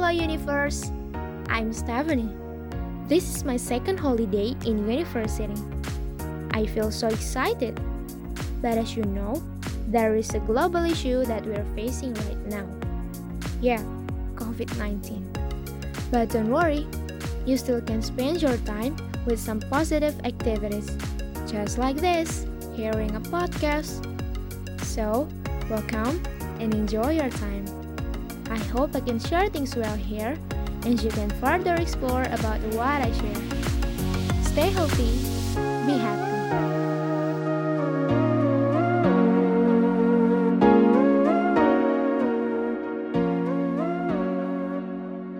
Hello, universe! I'm Stephanie. This is my second holiday in university. I feel so excited. But as you know, there is a global issue that we're facing right now. Yeah, COVID 19. But don't worry, you still can spend your time with some positive activities, just like this, hearing a podcast. So, welcome and enjoy your time. I hope I can share things well here and you can further explore about what I share. Stay healthy, be happy.